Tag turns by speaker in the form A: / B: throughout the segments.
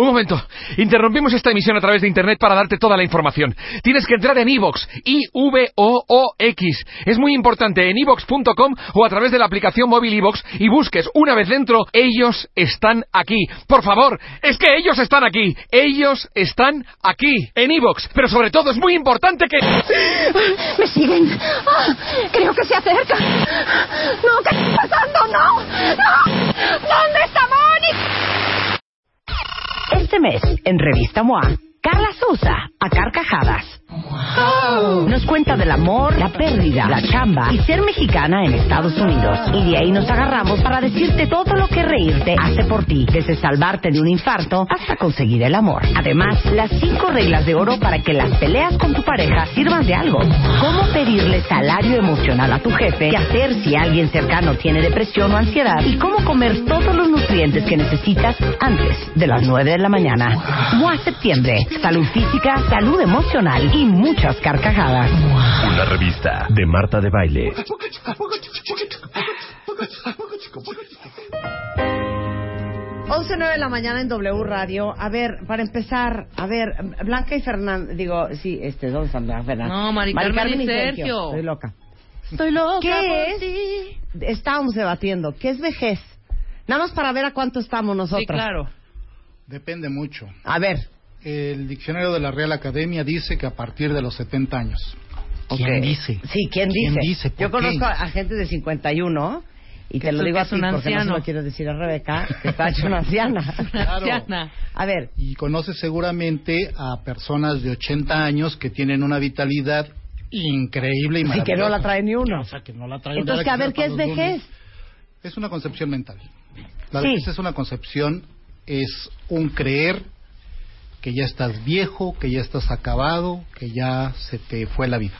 A: Un momento. Interrumpimos esta emisión a través de Internet para darte toda la información. Tienes que entrar en iVox, I-V-O-O-X. Es muy importante, en iVox.com o a través de la aplicación móvil iVox y busques una vez dentro, ellos están aquí. Por favor, es que ellos están aquí. Ellos están aquí, en iVox. Pero sobre todo es muy importante que...
B: ¡Me siguen! ¡Ah! creo que se acerca. ¡No! ¿Qué está pasando? ¡No! ¡No! ¿Dónde está Mónica?
C: Este mes, en Revista MOA, Carla Sousa, a carcajadas. Nos cuenta del amor, la pérdida, la chamba y ser mexicana en Estados Unidos. Y de ahí nos agarramos para decirte todo lo que reírte hace por ti, desde salvarte de un infarto hasta conseguir el amor. Además, las cinco reglas de oro para que las peleas con tu pareja sirvan de algo. Cómo pedirle salario emocional a tu jefe, qué hacer si alguien cercano tiene depresión o ansiedad y cómo comer todos los nutrientes que necesitas antes de las 9 de la mañana. MOA Septiembre. Salud física, salud emocional y muchas carcajadas.
D: Una revista de Marta de Baile.
E: 11.09 de la mañana en W Radio. A ver, para empezar, a ver, Blanca y Fernando, digo, sí, este, ¿dónde están Blanca y Fernando?
F: No, Mari Carmen y Sergio.
E: Estoy loca.
F: Estoy loca
E: ¿Qué
F: por
E: es?
F: ti.
E: Estábamos debatiendo, ¿qué es vejez? Nada más para ver a cuánto estamos nosotros.
F: Sí, claro.
G: Depende mucho.
E: A ver.
G: El diccionario de la Real Academia dice que a partir de los 70 años. ¿Quién dice?
E: Sí, ¿quién dice?
G: ¿Quién dice? ¿Por
E: Yo
G: qué?
E: conozco a gente de 51 y
F: Que
E: te lo digo
F: que
E: a ti
F: un
E: porque no se
F: anciano.
E: lo quiero decir a Rebeca, que está hecho una anciana.
G: Claro.
F: Anciana.
E: A ver,
G: Y conoce seguramente a personas de 80 años que tienen una vitalidad increíble y
E: y
G: maravillosa.
E: que no la trae ni uno.
G: O sea, que no la traen
E: Entonces,
G: nada
E: a ver, ¿qué es vejez?
G: lunes. Es una concepción mental. La
E: Sí.
G: vejez es una concepción, es un creer que ya estás viejo, que ya estás acabado, que ya se te fue la vida.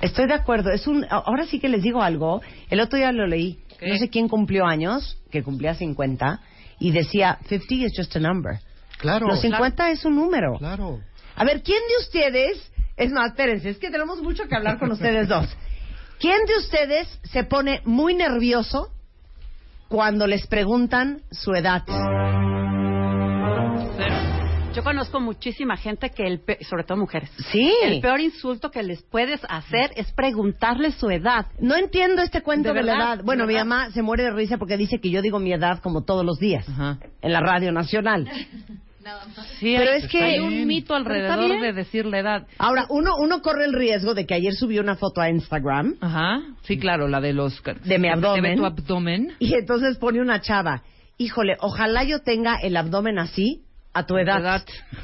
E: Estoy de acuerdo. Es un. Ahora sí que les digo algo. El otro día lo leí.
F: ¿Qué?
E: No sé quién cumplió años, que cumplía 50, y decía 50 is just a number.
G: Claro.
E: Los 50 es un número.
G: Claro.
E: A ver, ¿quién de ustedes, es más, espérense, es que tenemos mucho que hablar con ustedes dos. ¿Quién de ustedes se pone muy nervioso cuando les preguntan su edad?
F: Yo conozco muchísima gente que, el pe- sobre todo mujeres,
E: Sí.
F: el peor insulto que les puedes hacer es preguntarles su edad.
E: No entiendo este cuento
F: ¿De
E: de, la edad. Bueno,
F: ¿De
E: mi mamá se muere de risa porque dice que yo digo mi edad como todos los días
F: Ajá.
E: en la radio nacional.
F: Sí,
E: Pero es que-
F: hay un mito alrededor de decir la edad.
E: Ahora, uno, uno corre el riesgo de que ayer subió una foto a Instagram
H: Ajá, sí, claro, la de los...
E: de mi abdomen
H: tu abdomen.
E: y entonces pone una chava, híjole, ojalá yo tenga el abdomen así a tu edad.
H: edad.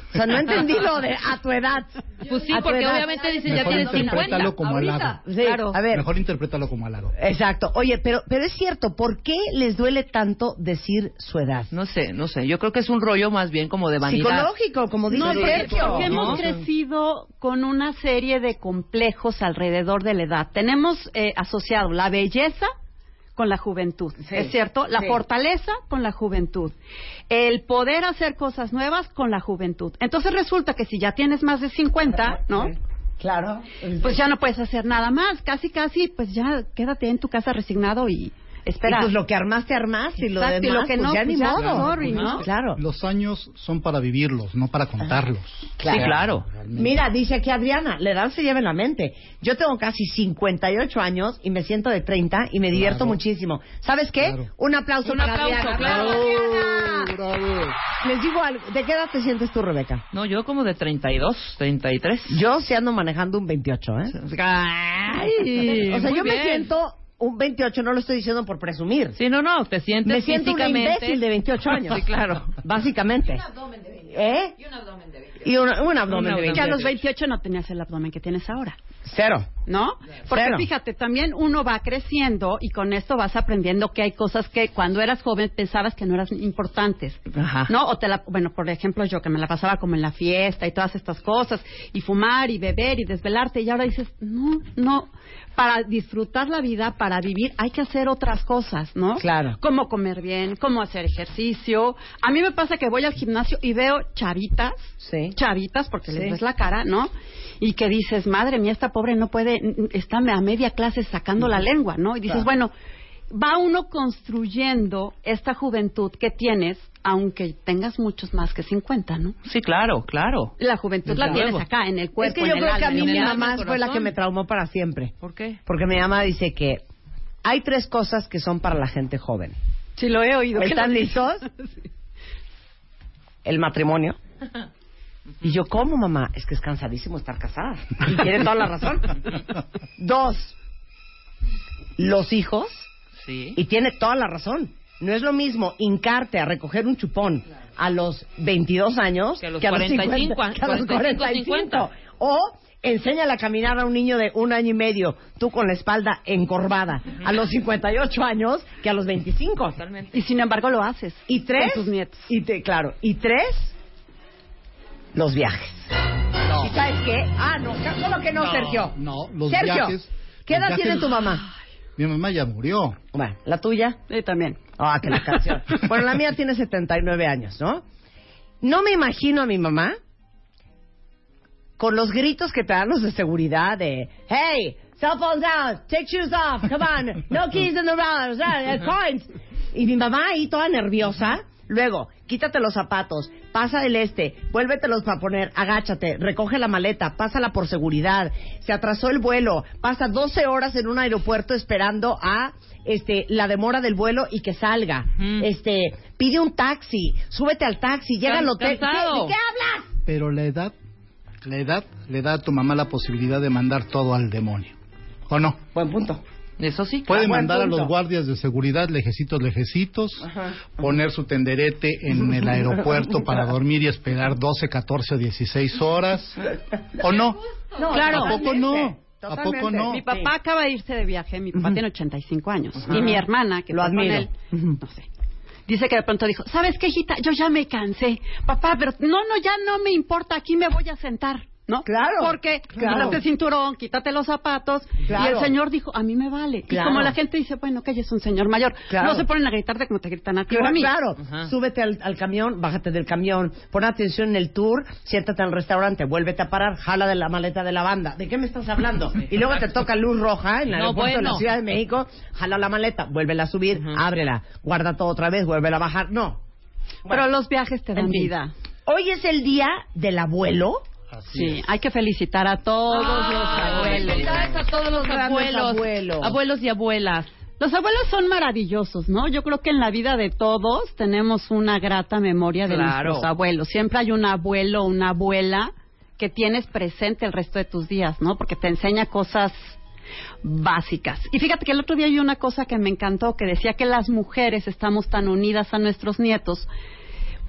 E: O sea, no entendí lo de a tu edad.
H: Pues sí,
E: A
H: porque
E: edad.
H: obviamente dicen ya tienes 50.
G: interprétalo como.
E: Sí,
H: Claro.
E: A ver,
G: Mejor interprétalo como halago.
E: exacto. Oye, pero, pero es cierto, ¿por qué les duele tanto decir su edad?
H: No sé, no sé. Yo creo que es un rollo más bien como de vanidad.
E: Psicológico, como dice
F: No, porque,
E: Sergio.
F: porque hemos
H: ¿no?
F: crecido con una serie de complejos alrededor de la edad. Tenemos eh, asociado la belleza con la juventud,
E: Sí,
F: ¿es cierto? La
E: sí.
F: fortaleza con la juventud. El poder hacer cosas nuevas con la juventud. Entonces resulta que si ya tienes más de 50, ¿no?
E: Claro.
F: Pues ya no puedes hacer nada más. Casi, casi, pues ya quédate en tu casa resignado y espera.
E: Y pues lo que armaste, armaste y lo
F: Exacto, y
E: demás,
F: lo que
E: pues
F: no,
E: ya
F: pues
E: ni modo.
F: sorry, ¿no?
E: Claro.
G: Los años son para vivirlos, no para contarlos.
H: Sí, claro.
G: Realmente.
E: Mira, dice aquí Adriana, la edad se lleva en la mente. Yo tengo casi 58 años y me siento de 30 y me divierto
G: Claro.
E: muchísimo. ¿Sabes qué?
G: Claro.
E: Un aplauso
H: Un
E: para
H: aplauso,
E: Adriana.
H: claro.
E: Bravo. Les digo algo, ¿de qué edad te sientes tú, Rebeca?
H: No, yo como de 32, 33.
E: Yo sí ando manejando un 28, ¿eh?
H: Ay,
E: o sea, yo me
H: bien.
E: siento un 28, no lo estoy diciendo por presumir.
H: Sí, no, no, te sientes
E: me siento
H: físicamente...
E: imbécil de 28 años.
H: Sí, claro.
E: Básicamente. ¿Eh? Y un abdomen de 28. Y un, un abdomen
F: que a
E: 28.
F: los 28 no tenías el abdomen que tienes ahora.
E: Cero.
F: ¿no? Porque
E: Cero.
F: fíjate, también uno va creciendo y con esto vas aprendiendo que hay cosas que cuando eras joven pensabas que no eran importantes,
H: Ajá.
F: ¿no? O te la, bueno, por ejemplo, yo que me la pasaba como en la fiesta y todas estas cosas, y fumar y beber y desvelarte, y ahora dices, no, no, para disfrutar la vida, para vivir, hay que hacer otras cosas, ¿no?
E: Claro.
F: Cómo comer bien, cómo hacer ejercicio. A mí me pasa que voy al gimnasio y veo chavitas,
E: Sí.
F: Chavitas, porque
E: Sí.
F: les ves la cara, ¿no? Y que dices, madre mía, esta pobre no puede, está a media clase sacando la lengua, ¿no? Y dices,
E: Claro.
F: bueno, va uno construyendo esta juventud que tienes, aunque tengas muchos más que 50, ¿no?
H: Sí, claro, claro.
F: La juventud la tienes acá, en el cuerpo,
E: es que yo
F: en el
E: creo que a mí mi mamá fue la que me traumó para siempre.
H: ¿Por qué?
E: Porque mi mamá dice que hay tres cosas que son para la gente joven.
F: Sí, lo he oído.
E: ¿Están listos? El matrimonio. Y yo, ¿cómo, mamá? Es que es cansadísimo estar casada. Y tiene toda la razón. Dos, los hijos.
H: Sí.
E: Y tiene toda la razón. No es lo mismo hincarte a recoger un chupón a los 22 años
H: Que a los
E: 50,
H: 45,
E: que a los
H: 45,
E: 45. O enséñale a caminar a un niño de un año y medio, tú con la espalda encorvada, a los 58 años que a los 25.
H: Totalmente.
F: Y sin embargo lo haces.
E: Y tres,
F: Con tus nietos.
E: y te, claro, y tres, los viajes. ¿Y sabes qué? Ah, no, solo que no,
G: No,
E: Sergio.
G: no, los
E: Sergio,
G: viajes-
E: ¿qué edad tiene tu mamá?
G: Mi mamá ya murió.
E: Bueno, ¿la tuya?
F: Sí, también.
E: Ah, que la canción. Bueno, la mía tiene 79 años, ¿no? No me imagino a mi mamá con los gritos que te dan los de seguridad de Hey, cell phones out, take shoes off, come on, no keys in the road, coins. Y mi mamá ahí toda nerviosa. Luego, quítate los zapatos, pasa el este, vuélvetelos para poner, agáchate, recoge la maleta, pásala por seguridad. Se atrasó el vuelo, pasa 12 horas en un aeropuerto esperando a este la demora del vuelo y que salga.
H: Mm.
E: Este, pide un taxi, súbete al taxi, llega al hotel. ¿Qué,
H: Cansado.
E: ¿De qué hablas?
G: Pero la edad, la edad le da a tu mamá la posibilidad de mandar todo al demonio. ¿O no?
E: Buen punto.
H: Eso sí.
G: Puede mandar a los guardias de seguridad lejecitos, lejecitos, poner su tenderete en el aeropuerto para dormir y esperar 12, 14 o 16 horas. ¿O no?
E: No,
F: Claro.
G: ¿A poco no? ¿A
E: Totalmente.
G: poco no?
F: Mi papá acaba de irse de viaje, mi papá tiene 85 años. Y mi hermana, que
E: Lo admiro.
F: él, no sé. Dice que de pronto dijo, ¿sabes qué, hijita? Yo ya me cansé. Papá, pero no, no, ya no me importa, aquí me voy a sentar. ¿No?
E: Claro,
F: Porque
E: claro.
F: quítate el cinturón, quítate los zapatos.
E: Claro.
F: Y el señor dijo, a mí me vale.
E: Claro.
F: Y como la gente dice, bueno, que ella es un señor mayor.
E: Claro.
F: No se ponen a gritarte como te gritan a ti
E: Claro,
F: a mí.
E: claro.
H: Ajá.
E: súbete al, al camión, bájate del camión, pon atención en el tour, siéntate al restaurante, vuélvete a parar, jala de la maleta de la banda. ¿De qué me estás hablando? Y luego te toca luz roja en el
H: No,
E: aeropuerto de la. Ciudad de México, jala la maleta, vuélvela a subir, ábrela, guarda todo otra vez, vuélvela a bajar. No.
F: Pero los viajes te dan vida.
E: Hoy es el día del abuelo.
G: Así
F: Sí,
G: es.
F: hay que felicitar a todos los abuelos.
H: Felicidades a todos los abuelos.
E: abuelos
H: y abuelas.
F: Los abuelos son maravillosos, ¿no? Yo creo que en la vida de todos tenemos una grata memoria de
H: Claro.
F: nuestros abuelos. Siempre hay un abuelo o una abuela que tienes presente el resto de tus días, ¿no? Porque te enseña cosas básicas. Y fíjate que el otro día hay una cosa que me encantó, que decía que las mujeres estamos tan unidas a nuestros nietos,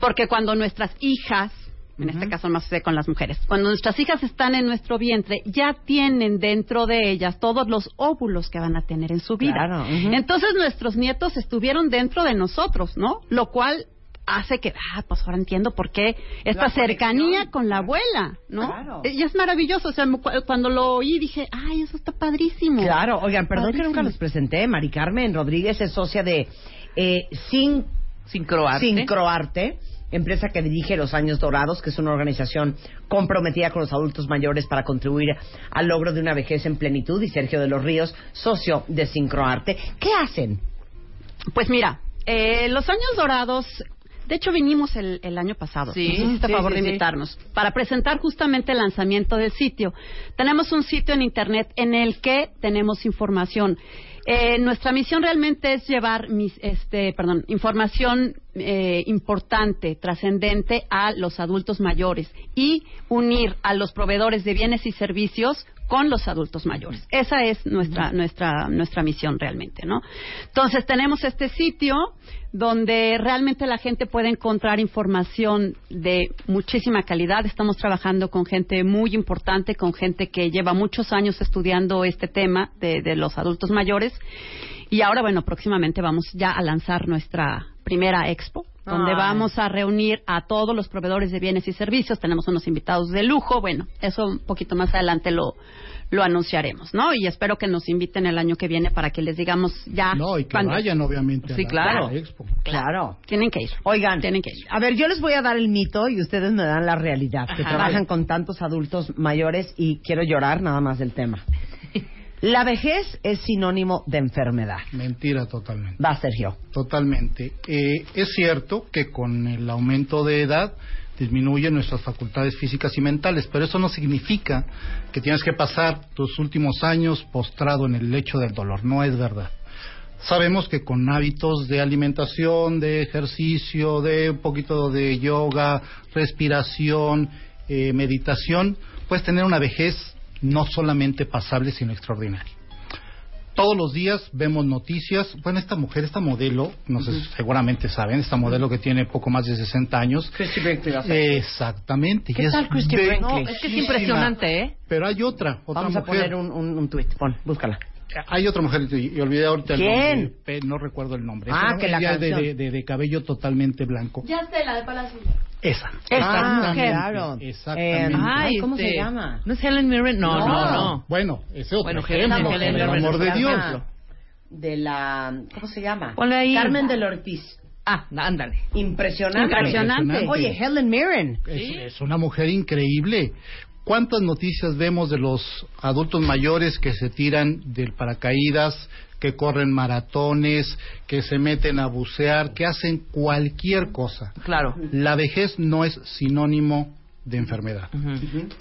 F: porque cuando nuestras hijas, en este caso más sé con las mujeres, cuando nuestras hijas están en nuestro vientre, ya tienen dentro de ellas todos los óvulos que van a tener en su vida.
E: Claro.
F: Entonces nuestros nietos estuvieron dentro de nosotros, ¿no? Lo cual hace que, ah, pues ahora entiendo por qué esta
E: La
F: cercanía
E: conexión.
F: con la abuela, ¿no?
E: Claro.
F: Y es maravilloso, o sea, cuando lo oí dije, ay, eso está padrísimo.
E: Claro, oigan, perdón que nunca los presenté. Mari Carmen Rodríguez es socia de eh, Sin
H: Sincroarte.
E: Sincroarte, empresa que dirige Los Años Dorados, que es una organización comprometida con los adultos mayores para contribuir al logro de una vejez en plenitud. Y Sergio de los Ríos, socio de Sincroarte. ¿Qué hacen?
F: Pues mira, eh, los años dorados. De hecho, vinimos el, el año pasado.
H: Sí,
F: Nos hiciste
H: sí,
F: favor
H: sí,
F: de
H: sí.
F: invitarnos para presentar justamente el lanzamiento del sitio. Tenemos un sitio en internet en el que tenemos información. Eh, nuestra misión realmente es llevar mis, este, perdón, información eh, importante, trascendente a los adultos mayores y unir a los proveedores de bienes y servicios con los adultos mayores. Esa es nuestra, nuestra, nuestra misión realmente, ¿no? Entonces tenemos este sitio donde realmente la gente puede encontrar información de muchísima calidad. Estamos trabajando con gente muy importante, con gente que lleva muchos años estudiando este tema de, de los adultos mayores. Y ahora, bueno, próximamente vamos ya a lanzar nuestra primera expo, donde
E: Ay.
F: vamos a reunir a todos los proveedores de bienes y servicios. Tenemos unos invitados de lujo. Bueno, eso un poquito más adelante lo, lo anunciaremos, ¿no? Y espero que nos inviten el año que viene para que les digamos ya.
G: No, y que vayan, obviamente. a
F: Sí,
G: la-
F: claro.
G: a la expo.
E: Claro.
F: Tienen que ir.
E: Oigan,
F: Tienen que ir.
E: a ver, yo les voy a dar el mito y ustedes me dan la realidad, que trabajan con tantos adultos mayores y quiero llorar nada más del tema. La vejez es sinónimo de enfermedad.
G: Mentira totalmente.
E: Va, Sergio.
G: Totalmente. Eh, es cierto que con el aumento de edad disminuyen nuestras facultades físicas y mentales, pero eso no significa que tienes que pasar tus últimos años postrado en el lecho del dolor. No es verdad. Sabemos que con hábitos de alimentación, de ejercicio, de un poquito de yoga, respiración, eh, meditación, puedes tener una vejez no solamente pasable, sino extraordinaria. Todos los días vemos noticias. Bueno, esta mujer, esta modelo, no sé, seguramente saben, esta modelo que tiene poco más de 60 años.
E: Christy Brinkley.
G: Exactamente.
H: ¿Qué
G: y
H: tal Christy Brinkley?
G: bellísima.
H: Es que es impresionante, ¿eh?
G: Pero hay otra, otra
E: Vamos a
G: mujer.
E: poner un, un, un tweet. Pon, búscala.
G: Hay otra mujer, y y olvidé ahorita
E: ¿Quién?
G: el nombre. pe- No recuerdo el nombre.
E: Ah, que la canción.
G: de, de- de cabello totalmente blanco.
F: Ya sé, la de Palacio.
G: Esa.
E: Ah,
G: Exactamente,
E: claro.
G: Exactamente.
E: Eh,
H: Ay,
E: ¿Cómo
H: este,
E: se llama?
H: ¿No es Helen Mirren? No, no,
E: No.
H: no.
G: Bueno, ese otro
H: Bueno,
G: ejemplo,
H: Helen-
G: por
H: Helen
G: el
H: Mirren
G: amor de Dios.
H: ejemplo.
E: De la... ¿Cómo se llama?
H: Ponle ahí.
E: Carmen del Ortiz.
H: Ah, ándale.
E: Impresionante.
F: Impresionante.
E: Oye, Helen Mirren.
G: Es, es una mujer increíble. ¿Cuántas noticias vemos de los adultos mayores que se tiran del paracaídas, que corren maratones, que se meten a bucear, que hacen cualquier cosa?
H: Claro.
G: La vejez no es sinónimo de enfermedad.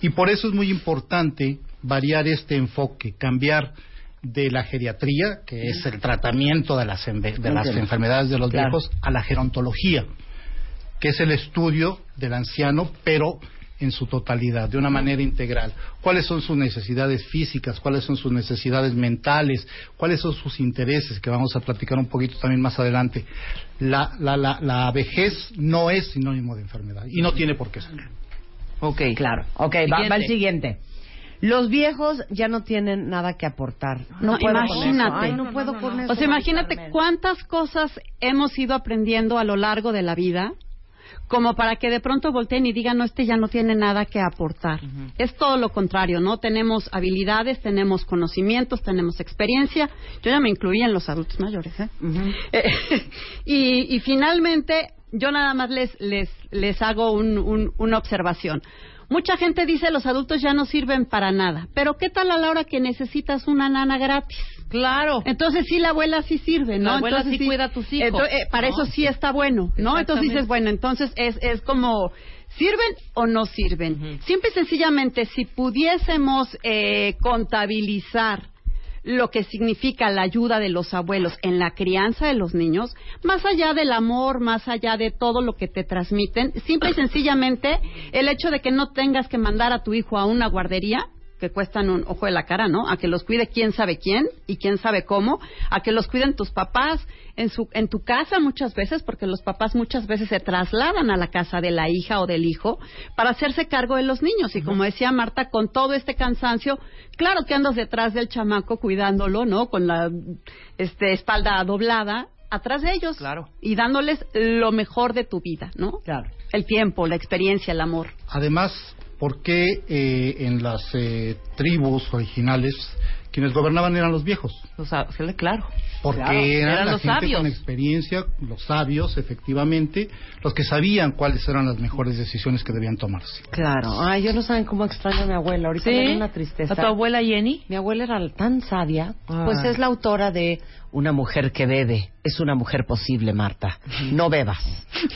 G: Y por eso es muy importante variar este enfoque, cambiar de la geriatría, que es el tratamiento de las, de las enfermedades de los
E: Claro.
G: viejos, a la gerontología, que es el estudio del anciano, pero en su totalidad, de una manera integral. ¿Cuáles son sus necesidades físicas? ¿Cuáles son sus necesidades mentales? ¿Cuáles son sus intereses? Que vamos a platicar un poquito también más adelante. La, la, la, la vejez no es sinónimo de enfermedad y no tiene por qué ser.
H: Ok.
E: Claro. Ok, va, va el siguiente. Los viejos ya no tienen nada que aportar.
F: No,
E: puedo con
F: imagínate.
E: eso. Ay, no puedo con eso.
F: O sea, imagínate cuántas cosas hemos ido aprendiendo a lo largo de la vida como para que de pronto volteen y digan, no, este ya no tiene nada que aportar. Es todo lo contrario, ¿no? Tenemos habilidades, tenemos conocimientos, tenemos experiencia. Yo ya me incluía en los adultos mayores, ¿eh? Eh, y, y finalmente, yo nada más les, les, les hago un- un- una observación. Mucha gente dice los adultos ya no sirven para nada, pero ¿qué tal a la hora que necesitas una nana gratis?
H: Claro.
F: Entonces sí, la abuela sí sirve, ¿no?
H: La abuela
F: Entonces,
H: sí cuida a tus hijos,
F: Entonces, eh, para
H: ¿no?
F: eso sí está bueno, ¿no? Entonces dices, bueno, entonces es, es como, ¿sirven o no sirven? Simple y sencillamente, si pudiésemos eh, contabilizar lo que significa la ayuda de los abuelos en la crianza de los niños, más allá del amor, más allá de todo lo que te transmiten, simple y sencillamente el hecho de que no tengas que mandar a tu hijo a una guardería, que cuestan un ojo de la cara, ¿no? A que los cuide quién sabe quién y quién sabe cómo, a que los cuiden tus papás en su en tu casa muchas veces, porque los papás muchas veces se trasladan a la casa de la hija o del hijo para hacerse cargo de los niños y como decía Marta, con todo este cansancio, claro que andas detrás del chamaco cuidándolo, ¿no? Con la este espalda doblada atrás de ellos
H: Claro.
F: y dándoles lo mejor de tu vida, ¿no?
E: Claro.
F: El tiempo, la experiencia, el amor.
G: Además, ¿por qué eh, en las eh, tribus originales quienes gobernaban eran los viejos?
H: O sea, sí, claro.
G: Porque
H: Claro,
G: eran,
H: eran
G: la
H: los
G: gente
H: sabios.
G: con experiencia, los sabios, efectivamente, los que sabían cuáles eran las mejores decisiones que debían tomarse.
E: Claro. Ay, yo no saben cómo extraño a mi abuela. Ahorita me da una tristeza.
H: ¿A tu abuela Jenny?
E: Mi abuela era tan sabia,
H: Ah.
E: pues es la autora de Una mujer que bebe es una mujer posible, Marta. No bebas.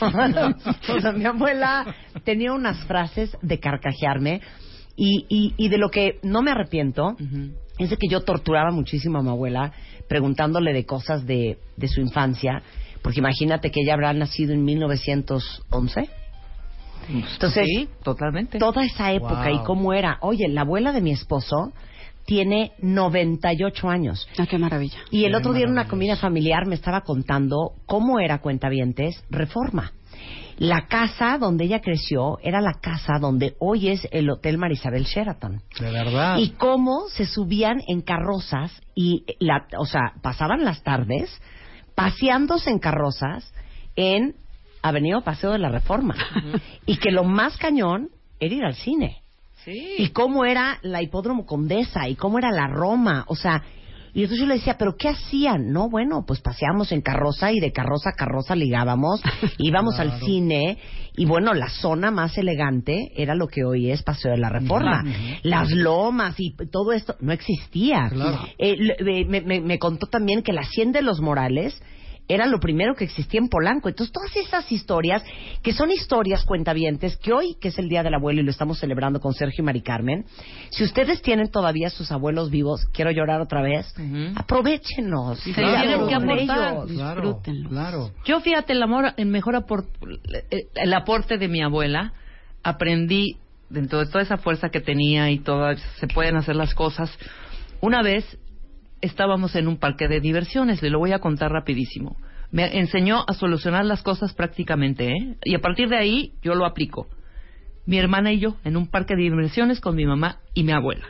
E: o sea, mi abuela tenía unas frases de carcajearme y, y, y de lo que no me arrepiento es de que yo torturaba muchísimo a mi abuela preguntándole de cosas de, de su infancia, porque imagínate que ella habrá nacido en 1911. Entonces,
H: sí, totalmente.
E: toda esa época
G: Wow.
E: y cómo era. Oye, la abuela de mi esposo tiene 98 años.
F: Ah, qué maravilla.
E: Y el
G: Qué
E: otro día en una comida familiar me estaba contando cómo era Cuentavientes Reforma. La casa donde ella creció era la casa donde hoy es el Hotel Marisabel Sheraton.
G: De verdad.
E: Y cómo se subían en carrozas y, la, o sea, pasaban las tardes paseándose en carrozas en Avenida Paseo de la Reforma. y que lo más cañón era ir al cine. Y cómo era la Hipódromo Condesa y cómo era la Roma. O sea, y entonces yo le decía, ¿pero qué hacían? No, bueno, pues paseábamos en carroza y de carroza a carroza ligábamos, íbamos al cine y bueno, la zona más elegante era lo que hoy es Paseo de la Reforma. Las lomas y todo esto no existía.
G: Claro.
E: Eh, eh, me, me- me contó también que la Hacienda de los Morales era lo primero que existía en Polanco. Entonces, todas esas historias, que son historias cuentavientes, que hoy, que es el Día del Abuelo y lo estamos celebrando con Sergio y Mari Carmen, si ustedes tienen todavía sus abuelos vivos, quiero llorar otra vez, aprovechenos.
H: Sí,
E: Cuidado
H: tienen que aportar.
E: ellos.
G: Claro,
F: Disfrútenlo.
G: claro.
H: Yo fíjate, el amor, el mejor apor- eh, el aporte de mi abuela, aprendí dentro de toda esa fuerza que tenía y todas se pueden hacer las cosas. Una vez estábamos en un parque de diversiones, le lo voy a contar rapidísimo. Me enseñó a solucionar las cosas prácticamente, ¿eh? Y a partir de ahí yo lo aplico. Mi hermana y yo en un parque de diversiones con mi mamá y mi abuela.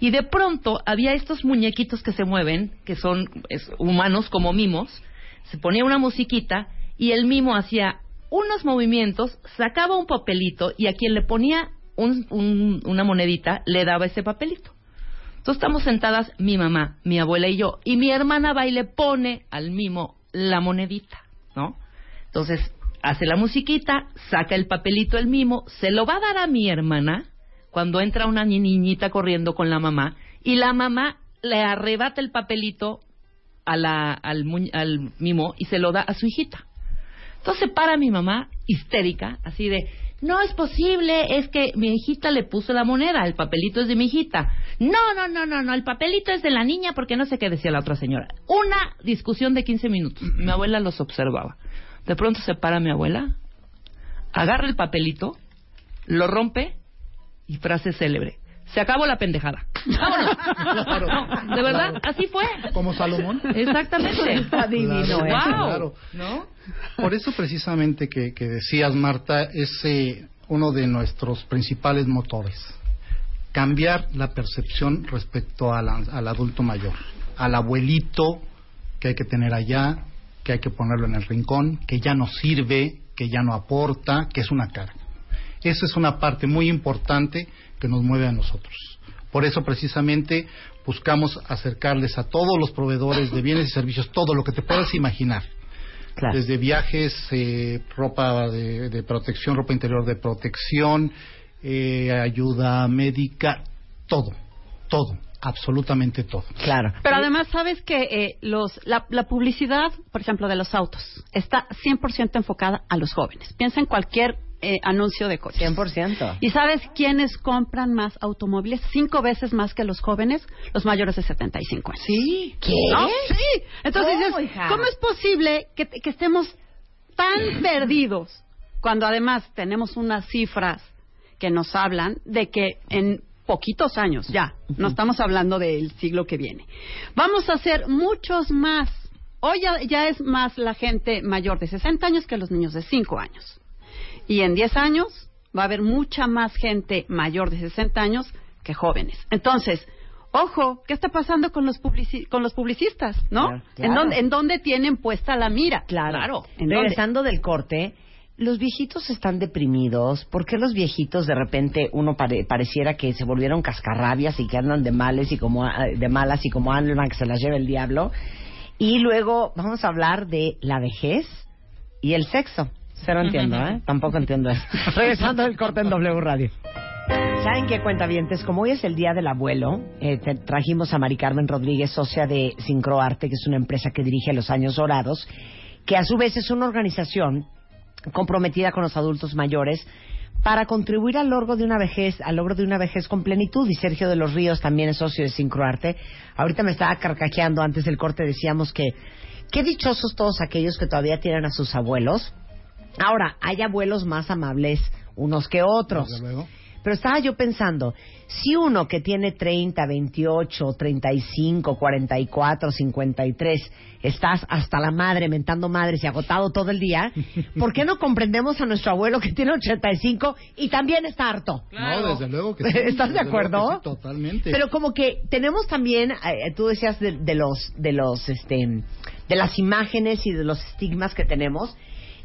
H: Y de pronto había estos muñequitos que se mueven, que son humanos como mimos. Se ponía una musiquita y el mimo hacía unos movimientos, sacaba un papelito y a quien le ponía un- un- una monedita le daba ese papelito. Entonces estamos sentadas mi mamá, mi abuela y yo, y mi hermana va y le pone al mimo la monedita, ¿no? Entonces hace la musiquita, saca el papelito el mimo, se lo va a dar a mi hermana cuando entra una ni- niñita corriendo con la mamá y la mamá le arrebata el papelito a la- al mimo y se lo da a su hijita. Entonces para mi mamá histérica, así de, no es posible, es que mi hijita le puso la moneda, el papelito es de mi hijita. No, no, no, no, no, el papelito es de la niña porque no sé qué decía la otra señora. Una discusión de 15 minutos. Mi abuela los observaba. De pronto se para mi abuela, agarra el papelito, lo rompe y frase célebre. Se acabó la pendejada. Vámonos. No, de verdad, así fue.
G: Como Salomón.
H: Exactamente.
E: Está divino,
G: Claro,
E: ¿eh?
H: Wow.
G: claro.
H: ¿No?
G: Por eso precisamente que, que decías, Marta, es eh, uno de nuestros principales motores. Cambiar la percepción respecto a la- al adulto mayor, al abuelito que hay que tener allá, que hay que ponerlo en el rincón, que ya no sirve, que ya no aporta, que es una carga. Esa es una parte muy importante que nos mueve a nosotros. Por eso precisamente buscamos acercarles a todos los proveedores de bienes y servicios todo lo que te puedas imaginar.
E: Claro.
G: Desde viajes, eh, ropa de, de protección, ropa interior de protección, eh, ayuda médica, todo, todo, absolutamente todo.
E: Claro.
F: Pero además, sabes que eh, los, la, la publicidad, por ejemplo, de los autos, está 100% enfocada a los jóvenes. Piensa en cualquier eh, anuncio de coches.
E: 100%.
F: ¿Y sabes quiénes compran más automóviles? Cinco veces más que los jóvenes, los mayores de 75 años.
H: Sí.
E: ¿Qué?
F: ¿No? Sí. Entonces
E: ¿Cómo,
F: dices? ¿cómo es posible que, que estemos tan perdidos cuando además tenemos unas cifras que nos hablan de que en poquitos años, ya, no estamos hablando del siglo que viene, vamos a hacer muchos más. Hoy ya, ya es más la gente mayor de 60 años que los niños de 5 años. Y en 10 años va a haber mucha más gente mayor de 60 años que jóvenes. Entonces, ojo, ¿qué está pasando con los, publici- con los publicistas? ¿No?
E: Claro,
F: ¿En,
E: claro.
F: dónde, ¿En dónde tienen puesta la mira?
E: Claro.
F: ¿En dónde?
E: Regresando del corte, los viejitos están deprimidos. ¿Por qué los viejitos de repente uno pare- pareciera que se volvieron cascarrabias y que andan de males y como ah, de malas y como andan que se las lleva el diablo? Y luego vamos a hablar de la vejez y el sexo. Cero entiendo, ¿eh? Tampoco entiendo eso. Regresando del corte en W Radio. ¿Saben qué cuentavientes? Como hoy es el Día del Abuelo, eh, te- trajimos a Mari Carmen Rodríguez, socia de Sincroarte, que es una empresa que dirige Los Años Dorados, que a su vez es una organización comprometida con los adultos mayores para contribuir al logro de una vejez, al logro de una vejez con plenitud. Y Sergio de los Ríos también es socio de Sincroarte. Ahorita me estaba carcajeando antes del corte, decíamos que qué dichosos todos aquellos que todavía tienen a sus abuelos. Ahora, hay abuelos más amables unos que otros. Pero estaba yo pensando, si uno que tiene 30, 28, 35, 44, 53, estás hasta la madre mentando madres y agotado todo el día, ¿por qué no comprendemos a nuestro abuelo que tiene 85 y también está harto?
G: No, desde luego que sí.
E: ¿Estás de acuerdo?
G: sí, totalmente.
E: Pero como que tenemos también, eh, tú decías de, de los, de los, este, de las imágenes y de los estigmas que tenemos.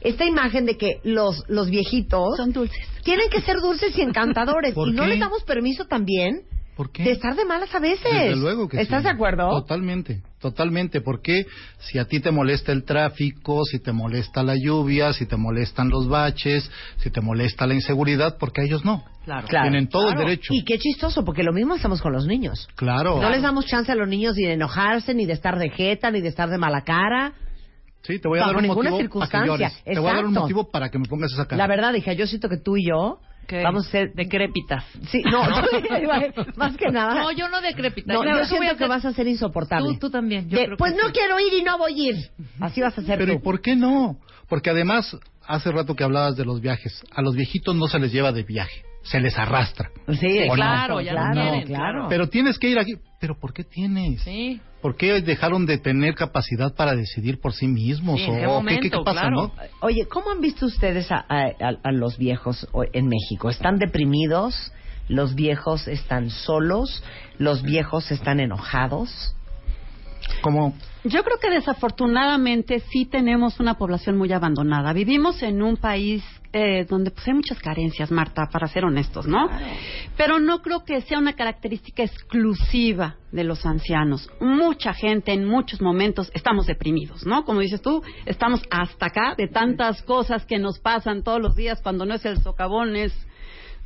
E: Esta imagen de que los, los viejitos
F: Son dulces.
E: tienen que ser dulces y encantadores
G: ¿Por
E: y no
G: qué?
E: les damos permiso también
G: ¿Por qué?
E: de estar de malas a veces.
G: Desde luego que
E: ¿Estás
G: sí.
E: de acuerdo?
G: Totalmente, totalmente. Porque si a ti te molesta el tráfico, si te molesta la lluvia, si te molestan los baches, si te molesta la inseguridad, porque a ellos no.
H: Claro.
E: Claro.
G: Tienen todo
E: Claro.
G: el derecho.
E: Y qué chistoso, porque lo mismo hacemos con los niños.
G: Claro.
E: No les damos chance a los niños ni de enojarse, ni de estar de jeta, ni de estar de mala cara.
G: Sí, te voy a
E: Bajo
G: dar un
E: ninguna
G: motivo para que
E: circunstancia.
G: Te voy a dar un motivo para que me pongas esa cara.
E: La verdad, hija, yo siento que tú y yo
H: ¿Qué?
E: vamos a ser...
H: Decrépitas.
E: Sí, no, más que nada.
H: No, yo no decrépita.
E: No,
H: Claro,
E: yo siento
H: a
E: que vas a ser insoportable.
H: Tú, tú también. Yo
E: De,
H: creo
E: pues
H: que
E: no
H: sí.
E: quiero ir y no voy a ir. Así vas a ser
G: Pero ¿y
E: tú.
G: por qué no? Porque además, hace rato que hablabas de los viajes, a los viejitos no se les lleva de viaje, se les arrastra.
E: Sí,
H: claro, ya lo
E: claro, claro.
G: Pero tienes que ir aquí. ¿Pero por qué tienes?
H: Sí.
G: ¿Por qué dejaron de tener capacidad para decidir por sí mismos?
H: Sí, ¿en
G: ¿O
H: qué momento?
G: qué, qué pasa,
H: Claro.
G: no?
E: Oye, ¿cómo han visto ustedes a, a- a- a los viejos en México? ¿Están deprimidos? ¿Los viejos están solos? ¿Los viejos están enojados?
G: Como
F: Yo creo que desafortunadamente sí tenemos una población muy abandonada. Vivimos en un país eh, donde pues hay muchas carencias, Marta, para ser honestos, ¿no? Pero no creo que sea una característica exclusiva de los ancianos. Mucha gente en muchos momentos estamos deprimidos, ¿no? Como dices tú, estamos hasta acá de tantas cosas que nos pasan todos los días cuando no es el socavón, es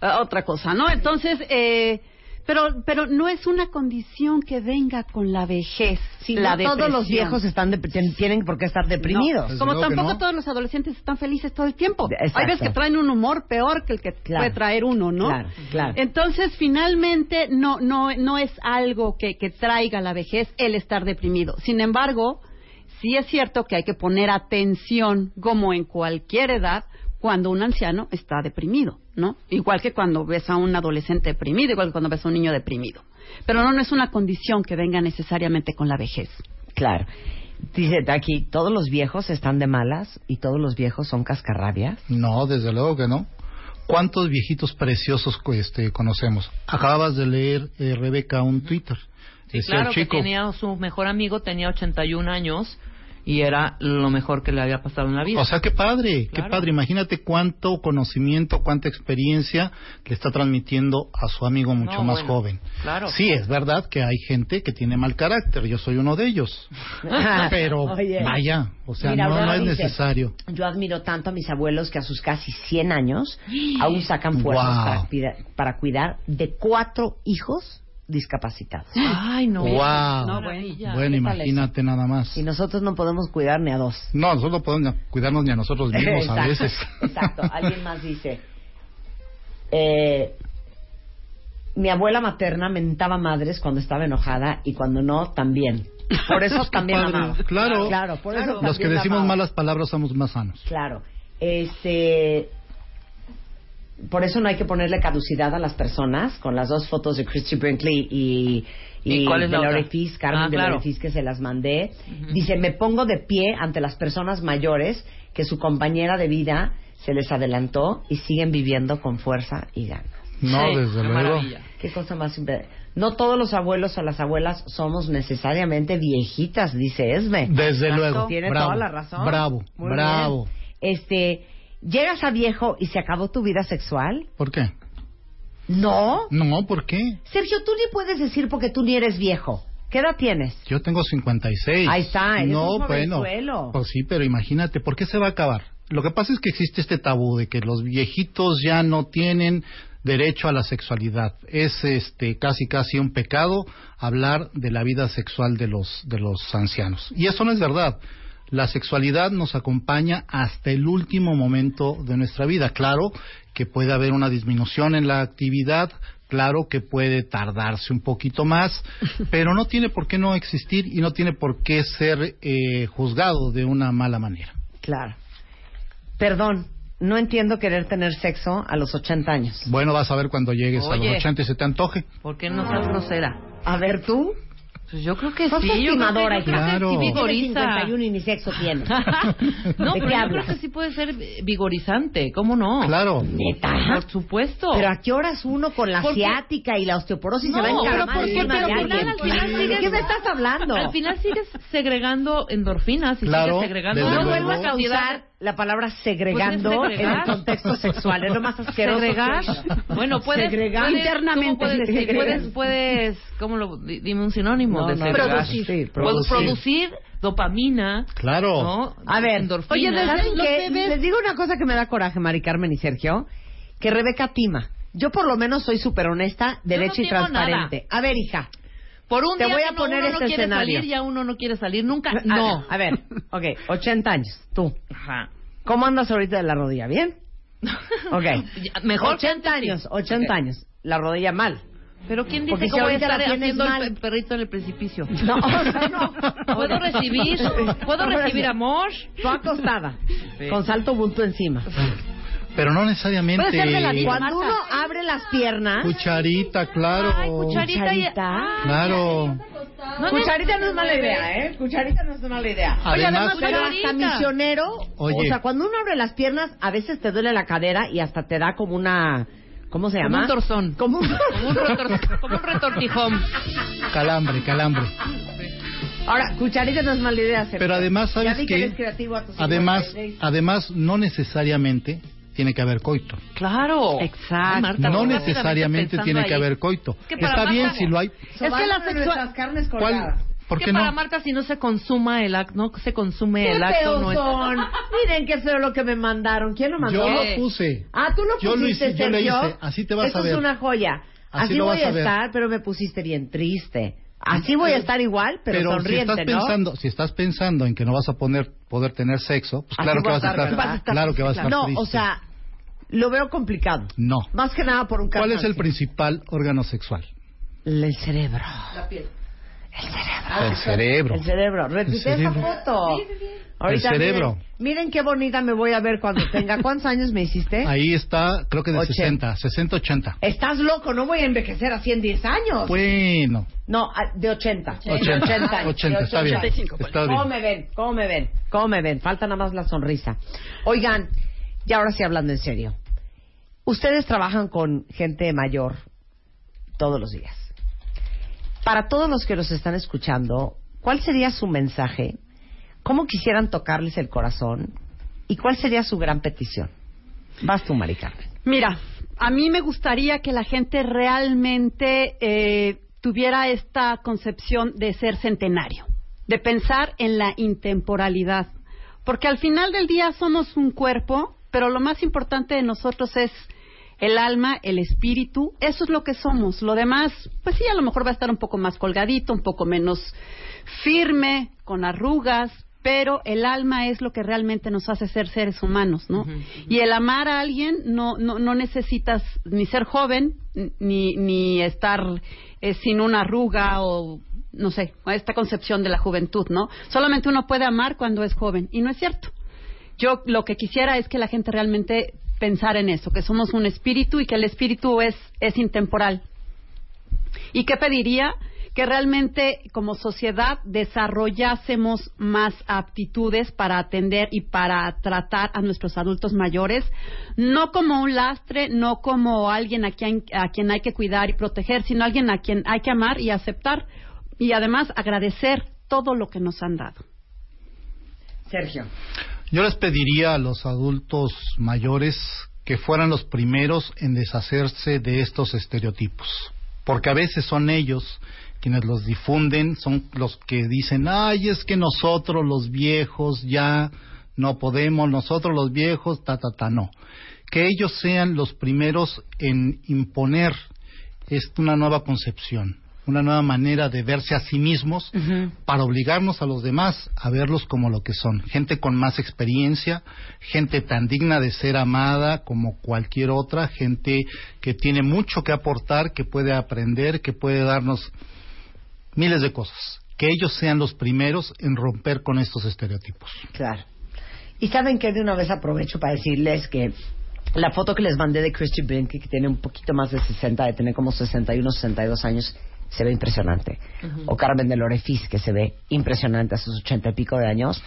F: eh, otra cosa, ¿no? Entonces, eh, pero, pero no es una condición que venga con la vejez.
E: Sí,
F: la
E: no todos los viejos están ten- tienen por qué estar deprimidos.
F: Como tampoco
G: no.
F: todos los adolescentes están felices todo el tiempo.
E: Exacto.
F: Hay veces que traen un humor peor que el que
E: Claro.
F: puede traer uno, ¿no?
E: Claro, claro.
F: Entonces, finalmente, no, no, no es algo que, que traiga la vejez el estar deprimido. Sin embargo, sí es cierto que hay que poner atención, como en cualquier edad, cuando un anciano está deprimido, ¿no? Igual que cuando ves a un adolescente deprimido, igual que cuando ves a un niño deprimido. Pero no, no es una condición que venga necesariamente con la vejez.
E: Claro. Dice aquí, todos los viejos están de malas y todos los viejos son cascarrabias.
G: No, desde luego que no. ¿Cuántos viejitos preciosos este, conocemos? Acababas de leer, eh, Rebeca, un Twitter.
H: Sí,
G: Decía
H: claro
G: el
H: que
G: chico,
H: tenía su mejor amigo, tenía 81 años y era lo mejor que le había pasado en la vida.
G: O sea, qué padre, qué
H: Claro.
G: padre. Imagínate cuánto conocimiento, cuánta experiencia le está transmitiendo a su amigo mucho
H: No,
G: más
H: bueno,
G: joven.
H: claro.
G: Sí, es verdad que hay gente que tiene mal carácter. Yo soy uno de ellos. Pero
E: Oye.
G: vaya, o sea,
E: Mira,
G: no, es
E: dice,
G: necesario.
E: Yo admiro tanto a mis abuelos que a sus casi 100 años aún sacan fuerzas
G: Wow.
E: para, cuida- para cuidar de cuatro hijos discapacitados.
H: Ay, no.
G: Wow.
H: No.
G: Bueno,
E: ¿qué tal
G: imagínate nada más.
E: Y nosotros no podemos cuidar ni a dos.
G: No, nosotros no podemos cuidarnos ni a nosotros mismos
E: exacto,
G: a veces.
E: Exacto. Alguien más dice, eh, mi abuela materna mentaba madres cuando estaba enojada y cuando no, también. Por eso también amaba.
G: Claro.
E: Claro, por eso
G: Los que decimos
E: amaba.
G: malas palabras somos más sanos.
E: Claro. Este. Por eso no hay que ponerle caducidad a las personas con las dos fotos de Christy Brinkley y,
H: ¿Y cuál es
E: de? Lorefis, Carmen
H: Ah,
E: de
H: claro.
E: Lorefis que se las mandé. Dice, me pongo de pie ante las personas mayores que su compañera de vida se les adelantó y siguen viviendo con fuerza y ganas.
G: No,
H: Sí,
G: desde
H: qué
G: luego.
H: maravilla.
E: Qué cosa más simple. No todos los abuelos o las abuelas somos necesariamente viejitas, dice Esme.
G: Desde
E: Exacto.
G: luego.
E: Tiene
G: Bravo,
E: toda la razón.
G: bravo,
E: Muy
G: bravo.
E: bien. Este, llegas a viejo y se acabó tu vida sexual.
G: ¿Por qué?
E: No.
G: No, ¿por qué?
E: Sergio, tú ni puedes decir porque tú ni eres viejo. ¿Qué edad tienes?
G: Yo tengo 56.
E: Ahí está, eres
G: no,
E: un
G: bueno. Pues sí, pero imagínate, ¿por qué se va a acabar? Lo que pasa es que existe este tabú de que los viejitos ya no tienen derecho a la sexualidad. Es este casi casi un pecado hablar de la vida sexual de los de los ancianos. Y eso no es verdad. La sexualidad nos acompaña hasta el último momento de nuestra vida. Claro que puede haber una disminución en la actividad, claro que puede tardarse un poquito más, pero no tiene por qué no existir y no tiene por qué ser eh, juzgado de una mala manera.
E: Claro. Perdón, no entiendo querer tener sexo a los 80 años.
G: Bueno, vas a ver cuando llegues a los 80 y se te antoje.
H: ¿Por qué no seas grosera?
E: A ver, tú.
H: Pues yo creo que sí. Yo creo que,
E: estimadora,
H: yo creo que
G: Claro.
H: sí
E: Tienes
H: vigoriza.
E: 51 y ni sexo tienes.
H: no,
E: ¿De
H: pero yo
E: hablas?
H: creo que sí puede ser vigorizante. ¿Cómo no?
G: Claro.
E: ¿Neta?
H: Por supuesto.
E: Pero a qué horas uno con la
H: Porque-
E: ciática y la osteoporosis
H: No,
E: se va a
H: pero
E: encaramar
H: ¿por qué?
E: encima
H: Pero sigues-
E: qué me estás hablando?
H: Al final sigues segregando endorfinas y
G: Claro,
H: sigues segregando
E: no
G: luego.
E: vuelvas a
H: cantidad-
E: usar la palabra segregando
H: Pues es
E: en el contexto sexual. Es lo más asqueroso.
H: segregar. Bueno, puedes
E: Segregar.
F: Internamente
H: ¿cómo puedes,
E: segregar.
H: puedes, puedes, ¿cómo lo? di- Dime un sinónimo
E: No,
H: de
E: no,
H: segregar.
E: producir. Sí,
G: producir.
H: producir dopamina,
G: Claro.
H: ¿no?
E: A ver,
F: oye, desde
E: ¿saben
F: los
E: qué?
F: bebés-
E: Les digo una cosa que me da coraje, Mari Carmen y Sergio, que Rebeca tima. Yo por lo menos soy súper honesta, derecha y transparente. A ver, hija.
H: Por un
E: Te
H: día
E: voy a
H: no,
E: poner
H: uno no
E: este
H: quiere
E: escenario.
H: salir, ya uno no quiere salir nunca.
E: A-
H: No.
E: A, ver, ok, 80 años, tú.
H: Ajá.
E: ¿Cómo andas ahorita de la rodilla? ¿Bien? Ok.
H: Mejor que
E: 80
H: antes, sí.
E: años, 80 años. La rodilla mal.
H: Pero ¿quién
E: Porque
H: dice
E: si
H: que voy a
E: ahorita
H: estar haciendo
E: mal.
H: el pe- perrito en el precipicio?
E: No, o sea, no.
H: ¿Puedo recibir? ¿Puedo recibir amor?
E: Tú acostada,
H: Sí.
E: con salto bulto encima.
G: Pero no necesariamente.
F: Puede ser de la misma.
E: Cuando uno abre las piernas...
G: Cucharita, claro.
H: Ay, cucharita y...
E: Cucharita.
H: Ah,
G: Claro.
H: no
E: Cucharita no es mala idea, ¿eh? Cucharita no es mala idea.
G: Además,
E: Pero
H: cucharita.
E: hasta misionero,
G: Oye.
E: o sea, cuando uno abre las piernas, a veces te duele la cadera y hasta te da como una... ¿Cómo se
H: Como
E: llama?
H: un torzón.
E: Como un
H: Como un, retor- como un retortijón.
G: calambre, calambre.
E: Ahora, cucharita no es mala idea. Sergio.
G: Pero además,
E: Ya
G: ¿sabes
E: vi que
G: qué?
E: eres creativo a tus
G: Además,
E: 56.
G: además, no necesariamente tiene que haber coito.
H: Claro.
F: Exacto.
H: Ay, Marta,
G: No necesariamente tiene que haber coito.
H: que para
G: Está bien
H: Marta-
G: si lo hay.
F: Es que la
E: carnes
G: ¿Cuál?
E: colgadas.
G: ¿Por
H: que
G: qué
H: para
G: no?
H: Marta si no se consuma el acto, no se consume
E: ¡Qué
H: el acto no es...
E: son! Miren qué feo lo que me mandaron. ¿Quién lo mandó?
G: Yo lo puse.
E: Ah, tú lo
G: Yo lo
E: pusiste,
G: hice, yo lo hice. Así te vas
E: Esto
G: a ver.
E: es una joya.
G: Así
E: Así,
G: lo
E: voy
G: vas
E: a estar, pero me pusiste bien triste. Así voy a estar igual, pero,
G: si
E: sonriente,
G: estás
E: ¿no?
G: pensando, si estás pensando en que no vas a poner, poder tener sexo, pues claro que vas a
E: estar,
G: estar,
E: ¿verdad? Vas a estar
G: claro que vas a estar
E: No,
G: triste.
E: o sea, lo veo complicado.
G: no.
E: Más que nada por un
G: ¿Cuál es el principal órgano sexual?
E: El cerebro.
G: El cerebro.
E: El cerebro. Repite
G: El cerebro.
E: esa foto. Ahorita
G: El cerebro.
E: Miren, miren qué bonita me voy a ver cuando tenga. ¿Cuántos años me hiciste?
G: Ahí está, creo que de
E: 80.
G: 60, 60, 80.
E: Estás loco, no voy a envejecer así en 10 años.
G: Bueno,
E: No, ah, de 80.
G: 80,
E: De 80, años,
G: 80,
E: de
G: está bien.
E: 85.
G: Está
E: ¿Cómo me ven? ¿Cómo me ven? ¿Cómo me ven? Falta nada más la sonrisa. Oigan, y ahora sí hablando en serio. Ustedes trabajan con gente mayor todos los días. Para todos los que los están escuchando, ¿cuál sería su mensaje? ¿Cómo quisieran tocarles el corazón? ¿Y cuál sería su gran petición? Vas tú, Mari Carmen.
F: Mira, a mí me gustaría que la gente realmente eh, tuviera esta concepción de ser centenario, de pensar en la intemporalidad, porque al final del día somos un cuerpo, pero lo más importante de nosotros es el alma, el espíritu, eso es lo que somos. Lo demás, pues sí, a lo mejor va a estar un poco más colgadito, un poco menos firme, con arrugas, pero el alma es lo que realmente nos hace ser seres humanos, ¿no? Y el amar a alguien no, no, no necesitas ni ser joven, ni, ni estar eh, sin una arruga o no sé, esta concepción de la juventud, ¿no? Solamente uno puede amar cuando es joven, y no es cierto. Yo lo que quisiera es que la gente realmente pensara en eso, que somos un espíritu y que el espíritu es, es intemporal. ¿Y qué pediría? Que realmente como sociedad desarrollásemos más aptitudes para atender y para tratar a nuestros adultos mayores, no como un lastre, no como alguien a quien, a quien hay que cuidar y proteger, sino alguien a quien hay que amar y aceptar y además agradecer todo lo que nos han dado.
E: Sergio.
G: Yo les pediría a los adultos mayores que fueran los primeros en deshacerse de estos estereotipos, porque a veces son ellos quienes los difunden, son los que dicen, ay, es que nosotros los viejos ya no podemos, nosotros los viejos, ta, ta, ta, no. Que ellos sean los primeros en imponer esta una nueva concepción, una nueva manera de verse a sí mismos para obligarnos a los demás a verlos como lo que son, gente con más experiencia, gente tan digna de ser amada como cualquier otra, gente que tiene mucho que aportar, que puede aprender, que puede darnos miles de cosas. Que ellos sean los primeros en romper con estos estereotipos.
E: Claro. Y saben que de una vez aprovecho para decirles que la foto que les mandé de Christy Brinkley, que tiene un poquito más de 60, de tener como 61, 62 años, se ve impresionante. O Carmen de Lorefis, que se ve impresionante a sus 80 y pico de años.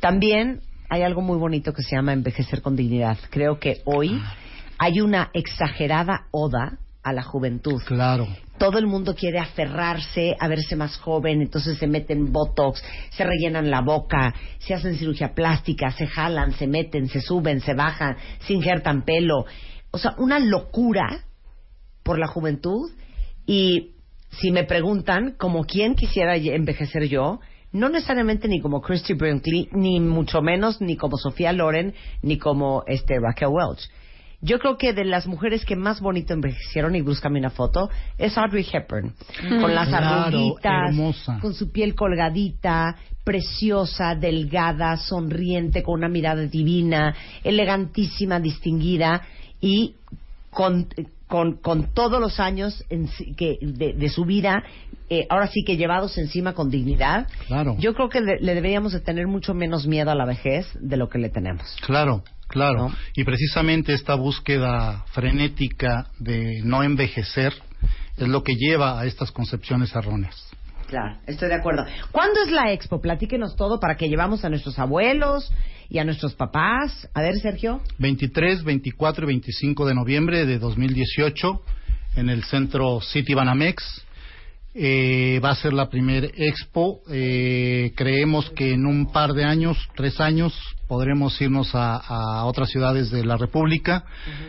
E: También hay algo muy bonito que se llama envejecer con dignidad. Creo que hoy hay una exagerada oda a la juventud.
G: Claro.
E: Todo el mundo quiere aferrarse a verse más joven, entonces se meten botox, se rellenan la boca, se hacen cirugía plástica, se jalan, se meten, se suben, se bajan, se injertan pelo. O sea, una locura por la juventud y si me preguntan como quién quisiera envejecer yo, no necesariamente ni como Christy Brinkley, ni mucho menos ni como Sofía Loren, ni como este Raquel Welch. Yo creo que de las mujeres que más bonito envejecieron, y búscame una foto, es Audrey Hepburn. Con las
G: Claro,
E: arruguitas,
G: hermosa.
E: con su piel colgadita, preciosa, delgada, sonriente, con una mirada divina, elegantísima, distinguida y con, con, con todos los años en que, de, de su vida, eh, ahora sí que llevados encima con dignidad.
G: Claro.
E: Yo creo que le, le deberíamos de tener mucho menos miedo a la vejez de lo que le tenemos.
G: Claro, claro.
E: ¿No?
G: Y precisamente esta búsqueda frenética de no envejecer es lo que lleva a estas concepciones erróneas.
E: Claro, estoy de acuerdo. ¿Cuándo es la expo? Platíquenos todo para que llevamos a nuestros abuelos y a nuestros papás. A ver, Sergio.
G: 23, 24 y 25 de noviembre de 2018 en el centro City Banamex. Eh, va a ser la primer expo. Eh, creemos que en un par de años, tres años, podremos irnos a, a otras ciudades de la República.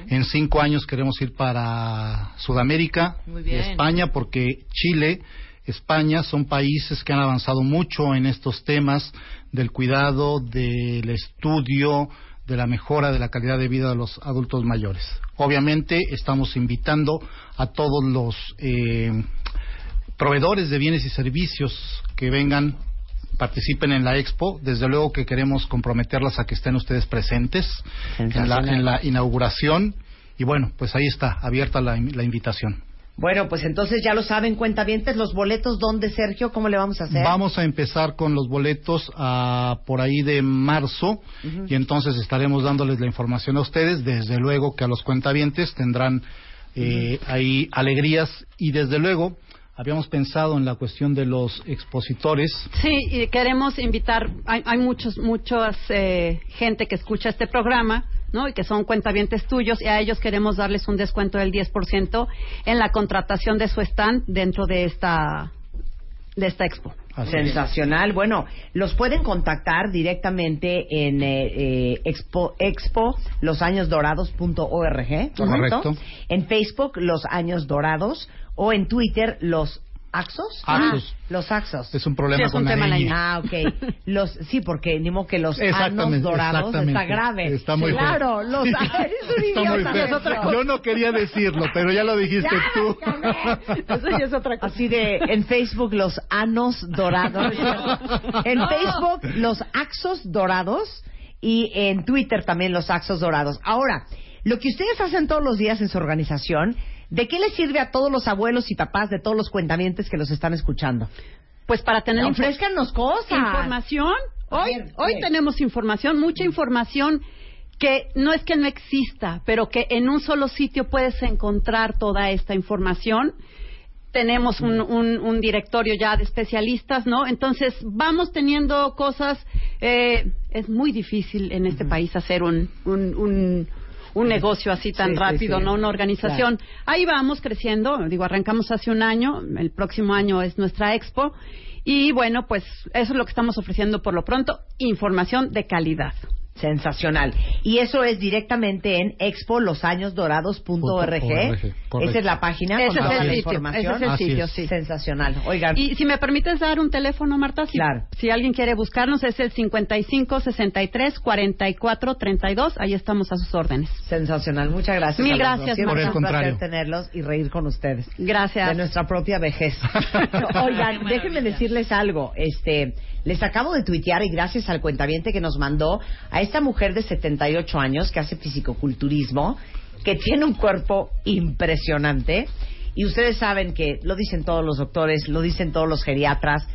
G: En cinco años queremos ir para Sudamérica y. España, porque Chile, España son países que han avanzado mucho en estos temas del cuidado, del estudio, de la mejora de la calidad de vida de los adultos mayores. Obviamente estamos invitando a todos los eh, proveedores de bienes y servicios que vengan, participen en la expo. Desde luego que queremos comprometerlas a que estén ustedes presentes en la, en la inauguración. Y bueno, pues ahí está, abierta la, la invitación.
E: Bueno, pues entonces ya lo saben, cuentavientes, los boletos, ¿dónde, Sergio? ¿Cómo le vamos a hacer?
G: Vamos a empezar con los boletos ah, por ahí de marzo y entonces estaremos dándoles la información a ustedes. Desde luego que a los cuentavientes tendrán eh, ahí alegrías y desde luego habíamos pensado en la cuestión de los expositores.
F: Sí, y queremos invitar, hay, hay muchos, muchas eh, gente que escucha este programa, ¿no? Y que son cuentavientes tuyos, y a ellos queremos darles un descuento del 10% en la contratación de su stand dentro de esta, de esta expo.
G: Así es.
E: Sensacional. Bueno, los pueden contactar directamente en eh, eh, expo, expo losañosdorados.org, ¿correcto?
G: Correcto.
E: En Facebook, Los Años Dorados, o en Twitter, Los Axos.
G: Axos.
E: Ah, los Axos.
G: Es un problema
F: Sí, es
G: con
F: un
G: la
F: tema la
G: ñ.
F: ñ.
E: Ah, ok. Los, sí, porque ni modo que los anos dorados está grave.
G: Está muy feo.
E: claro, los
G: Sí,
E: eres un
G: está muy
E: idiota,
G: feo.
E: Sergio.
G: Yo no quería decirlo, pero ya lo dijiste tú.
F: Eso ya es otra cosa.
E: Así de en Facebook los anos dorados. en Facebook los axos dorados y en Twitter también los axos dorados. Ahora, lo que ustedes hacen todos los días en su organización, ¿de qué les sirve a todos los abuelos y papás de todos los cuentamientos que los están escuchando?
F: Pues para tener info-
E: Ofrézcanos cosas.
F: información. Hoy, hoy tenemos información, mucha información que no es que no exista, pero que en un solo sitio puedes encontrar toda esta información. Tenemos un, un- un directorio ya de especialistas, ¿no? Entonces vamos teniendo cosas. eh, es muy difícil en este país hacer un, un, un- un negocio así tan
E: Sí,
F: rápido,
E: sí.
F: ¿no? Una organización. Ahí vamos creciendo. Digo, arrancamos hace un año. El próximo año es nuestra expo. Y bueno, pues eso es lo que estamos ofreciendo por lo pronto. Información de calidad.
E: Sensacional. Y eso es directamente en expolosañosdorados.org.
G: Correcto.
E: Esa es la página
F: Ese
E: con
F: es
E: toda
F: el
E: la
F: sitio,
E: información.
F: ese es el
G: Así
F: sitio,
G: es.
F: sí.
E: Sensacional. Oigan,
F: Y si me permites dar un teléfono, Marta, si,
E: Claro.
F: si alguien quiere buscarnos, es el 55 63 44 32. Ahí estamos a sus órdenes.
E: sensacional. Muchas gracias.
F: Mil gracias,
E: Siempre
G: Por el
E: es un placer
G: contrario.
E: tenerlos y reír con ustedes.
F: Gracias.
E: De nuestra propia vejez. Oigan, déjenme decirles algo. Este, les acabo de tuitear y gracias al cuentaviente que nos mandó a esta mujer de 78 años que hace fisicoculturismo, que tiene un cuerpo impresionante. Y ustedes saben que lo dicen todos los doctores, lo dicen todos los geriatras,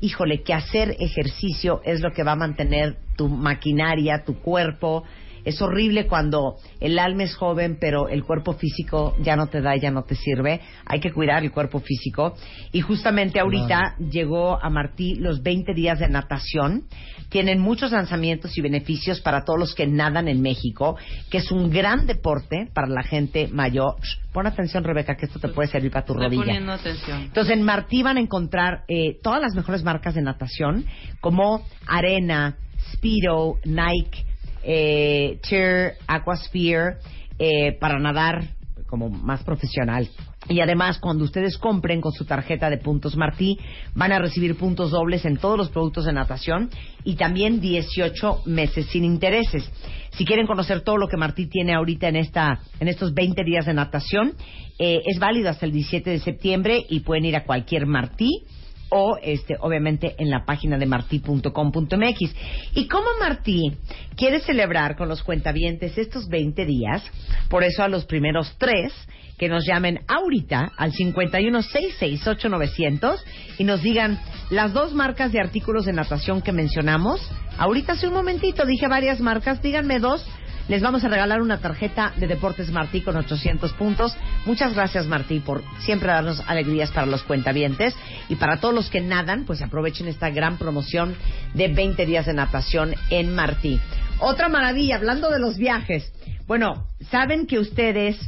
E: híjole, que hacer ejercicio es lo que va a mantener tu maquinaria, tu cuerpo. Es horrible cuando el alma es joven, pero el cuerpo físico ya no te da, ya no te sirve. Hay que cuidar el cuerpo físico. Y justamente ahorita llegó a Martí los 20 días de natación. Tienen muchos lanzamientos y beneficios para todos los que nadan en México, que es un gran deporte para la gente mayor. Pon atención, Rebeca, que esto te puede servir para tu
H: Estoy
E: rodilla.
H: poniendo atención.
E: Entonces en Martí van a encontrar eh, todas las mejores marcas de natación, como Arena, Speedo, Nike, eh, Cheer, Aquasphere, eh, para nadar como más profesional. Y además, cuando ustedes compren con su tarjeta de puntos Martí, van a recibir puntos dobles en todos los productos de natación y también 18 meses sin intereses. Si quieren conocer todo lo que Martí tiene ahorita en, esta, en estos 20 días de natación, eh, es válido hasta el 17 de septiembre y pueden ir a cualquier Martí o este obviamente en la página de martí.com.mx. Y como Martí quiere celebrar con los cuentavientes estos 20 días, por eso a los primeros tres que nos llamen ahorita al 51668900 y nos digan las dos marcas de artículos de natación que mencionamos. Ahorita hace un momentito dije varias marcas, díganme dos. Les vamos a regalar una tarjeta de Deportes Martí con 800 puntos. Muchas gracias Martí por siempre darnos alegrías para los cuentavientes y para todos los que nadan, pues aprovechen esta gran promoción de 20 días de natación en Martí. Otra maravilla, hablando de los viajes. Bueno, saben que ustedes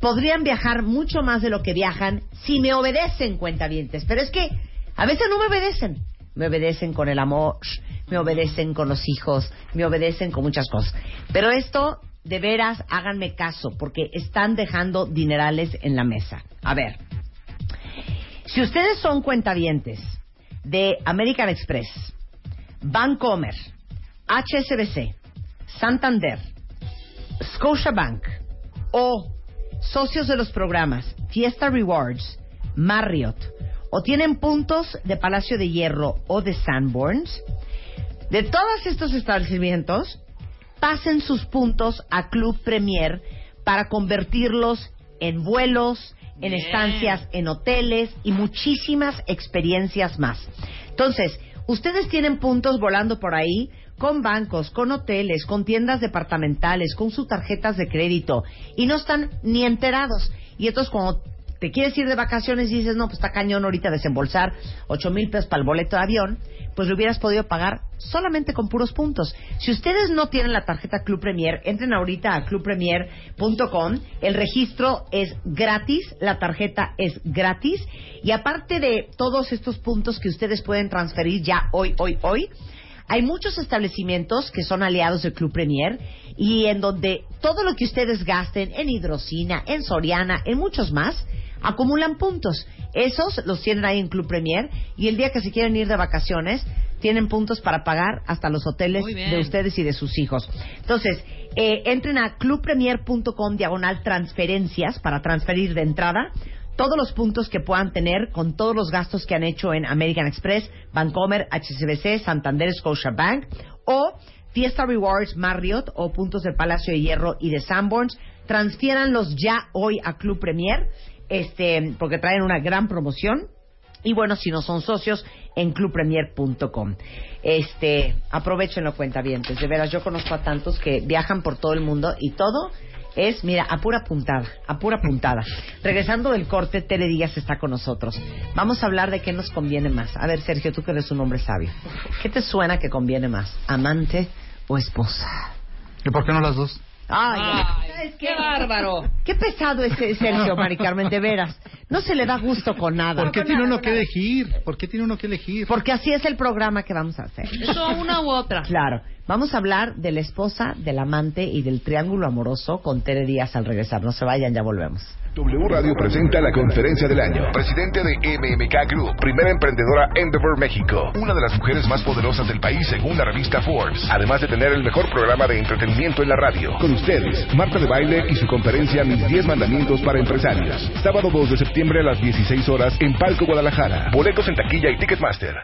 E: podrían viajar mucho más de lo que viajan si me obedecen, cuentavientes. Pero es que a veces no me obedecen. Me obedecen con el amor, me obedecen con los hijos, me obedecen con muchas cosas. Pero esto, de veras, háganme caso, porque están dejando dinerales en la mesa. A ver, si ustedes son cuentavientes de American Express, Bancomer, HSBC, Santander, Scotiabank o socios de los programas Fiesta Rewards, Marriott o tienen puntos de Palacio de Hierro o de Sanborns, de todos estos establecimientos, pasen sus puntos a Club Premier para convertirlos en vuelos, en
H: Bien.
E: estancias, en hoteles y muchísimas experiencias más. Entonces, ustedes tienen puntos volando por ahí con bancos, con hoteles, con tiendas departamentales, con sus tarjetas de crédito y no están ni enterados. Y entonces cuando te quieres ir de vacaciones y dices, no, pues está cañón ahorita desembolsar ocho mil pesos para el boleto de avión, pues lo hubieras podido pagar solamente con puros puntos. Si ustedes no tienen la tarjeta Club Premier, entren ahorita a clubpremier.com. El registro es gratis, la tarjeta es gratis y aparte de todos estos puntos que ustedes pueden transferir ya hoy, hoy, hoy, hay muchos establecimientos que son aliados del Club Premier y en donde todo lo que ustedes gasten en hidrocina, en Soriana, en muchos más, acumulan puntos. Esos los tienen ahí en Club Premier y el día que se quieren ir de vacaciones tienen puntos para pagar hasta los hoteles de ustedes y de sus hijos. Entonces, eh, entren a clubpremier.com diagonal transferencias para transferir de entrada todos los puntos que puedan tener con todos los gastos que han hecho en American Express, Bancomer, HSBC, Santander, Scotiabank o Fiesta Rewards, Marriott o puntos del Palacio de Hierro y de Sanborns. Transfiéranlos ya hoy a Club Premier, este, porque traen una gran promoción. Y bueno, si no son socios, en clubpremier.com. Este, aprovechenlo, cuentavientes. De veras, yo conozco a tantos que viajan por todo el mundo y todo es, mira, a pura puntada, a pura puntada. Regresando del corte, Tere Díaz está con nosotros. Vamos a hablar de qué nos conviene más. A ver, Sergio, tú que eres un hombre sabio. ¿Qué te suena que conviene más? ¿Amante o esposa?
G: ¿Y por qué no las dos?
E: Ay,
H: Ay,
E: ¿sabes
H: qué bárbaro.
E: Qué pesado es Sergio, Mari Carmen, de veras. No se le da gusto con nada.
G: ¿Por qué tiene uno que elegir? ¿Por qué tiene uno que elegir?
E: Porque así es el programa que vamos a hacer.
H: Eso una u otra.
E: Claro. Vamos a hablar de la esposa, del amante y del triángulo amoroso con Tere Díaz al regresar. No se vayan, ya volvemos.
I: W Radio presenta la conferencia del año. Presidente de MMK Group, primera emprendedora Endeavor México, una de las mujeres más poderosas del país según la revista Forbes, además de tener el mejor programa de entretenimiento en la radio. Con ustedes, Marta de Baile y su conferencia Mis 10 Mandamientos para Empresarios. Sábado 2 de septiembre a las 16 horas en Palco Guadalajara. Boletos en taquilla y Ticketmaster.